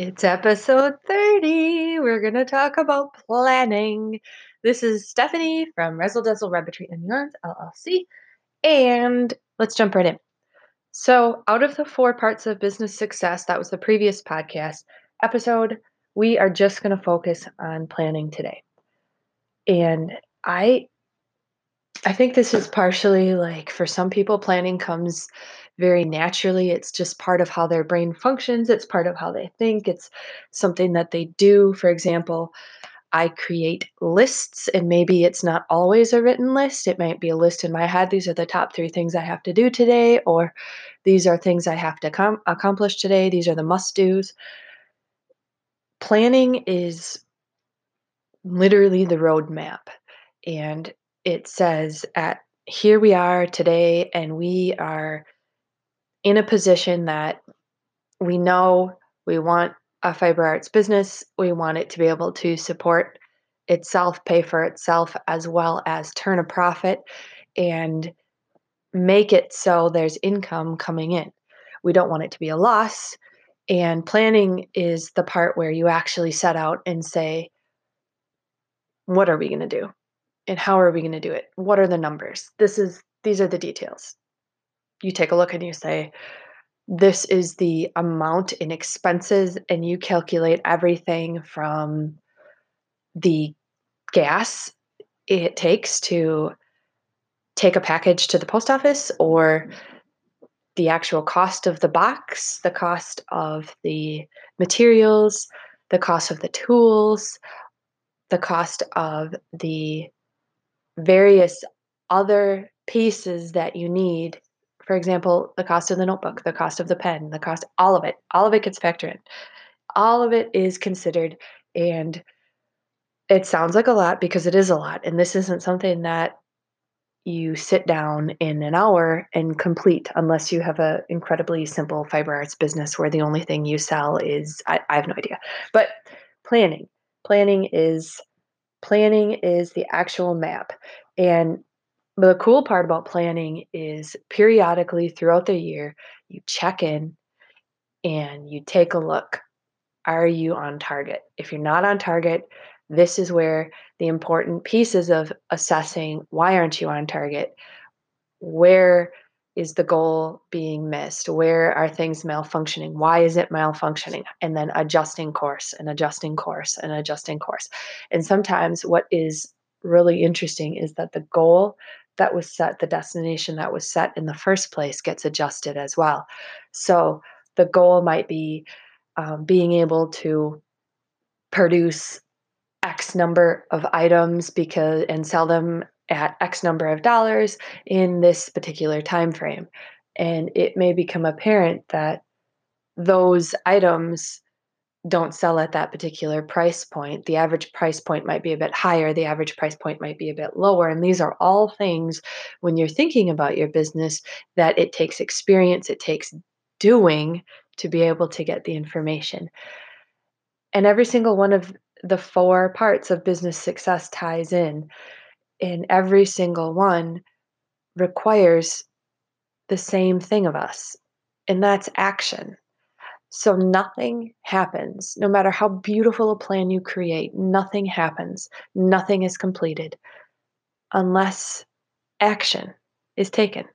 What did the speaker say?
It's episode 30. We're going to talk about planning. This is Stephanie from Rezzle Dazzle Rabbitry and Yarns LLC. And let's jump right in. So, out of the four parts of business success, that was the previous podcast episode, we are just going to focus on planning today. And I I think this is partially like for some people planning comes very naturally. It's just part of how their brain functions, it's part of how they think, it's something that they do. For example, I create lists, and maybe it's not always a written list. It might be a list in my head. These are the top three things I have to do today, or these are things I have to com- accomplish today. These are the must dos. Planning is literally the roadmap. And it says at here we are today, and we are in a position that we know we want a fiber arts business. We want it to be able to support itself, pay for itself, as well as turn a profit and make it so there's income coming in. We don't want it to be a loss. And planning is the part where you actually set out and say, what are we going to do? And how are we going to do it? What are the numbers? This is these are the details you take a look and you say, this is the amount in expenses, and you calculate everything from the gas it takes to take a package to the post office or the actual cost of the box, the cost of the materials, the cost of the tools, the cost of the various other pieces that you need for example, the cost of the notebook, the cost of the pen, the cost, all of it, all of it gets factored in. All of it is considered. And it sounds like a lot because it is a lot. And this isn't something that you sit down in an hour and complete unless you have an incredibly simple fiber arts business where the only thing you sell is I, I have no idea. But planning. Planning is planning is the actual map. And the cool part about planning is periodically throughout the year, you check in and you take a look. Are you on target? If you're not on target, this is where the important pieces of assessing why aren't you on target? Where is the goal being missed? Where are things malfunctioning? Why is it malfunctioning? And then adjusting course and adjusting course and adjusting course. And sometimes what is really interesting is that the goal that was set, the destination that was set in the first place gets adjusted as well. So the goal might be um, being able to produce X number of items because and sell them at X number of dollars in this particular time frame. And it may become apparent that those items don't sell at that particular price point. The average price point might be a bit higher, the average price point might be a bit lower. And these are all things when you're thinking about your business that it takes experience, it takes doing to be able to get the information. And every single one of the four parts of business success ties in, and every single one requires the same thing of us, and that's action. So nothing happens. No matter how beautiful a plan you create, nothing happens. Nothing is completed unless action is taken.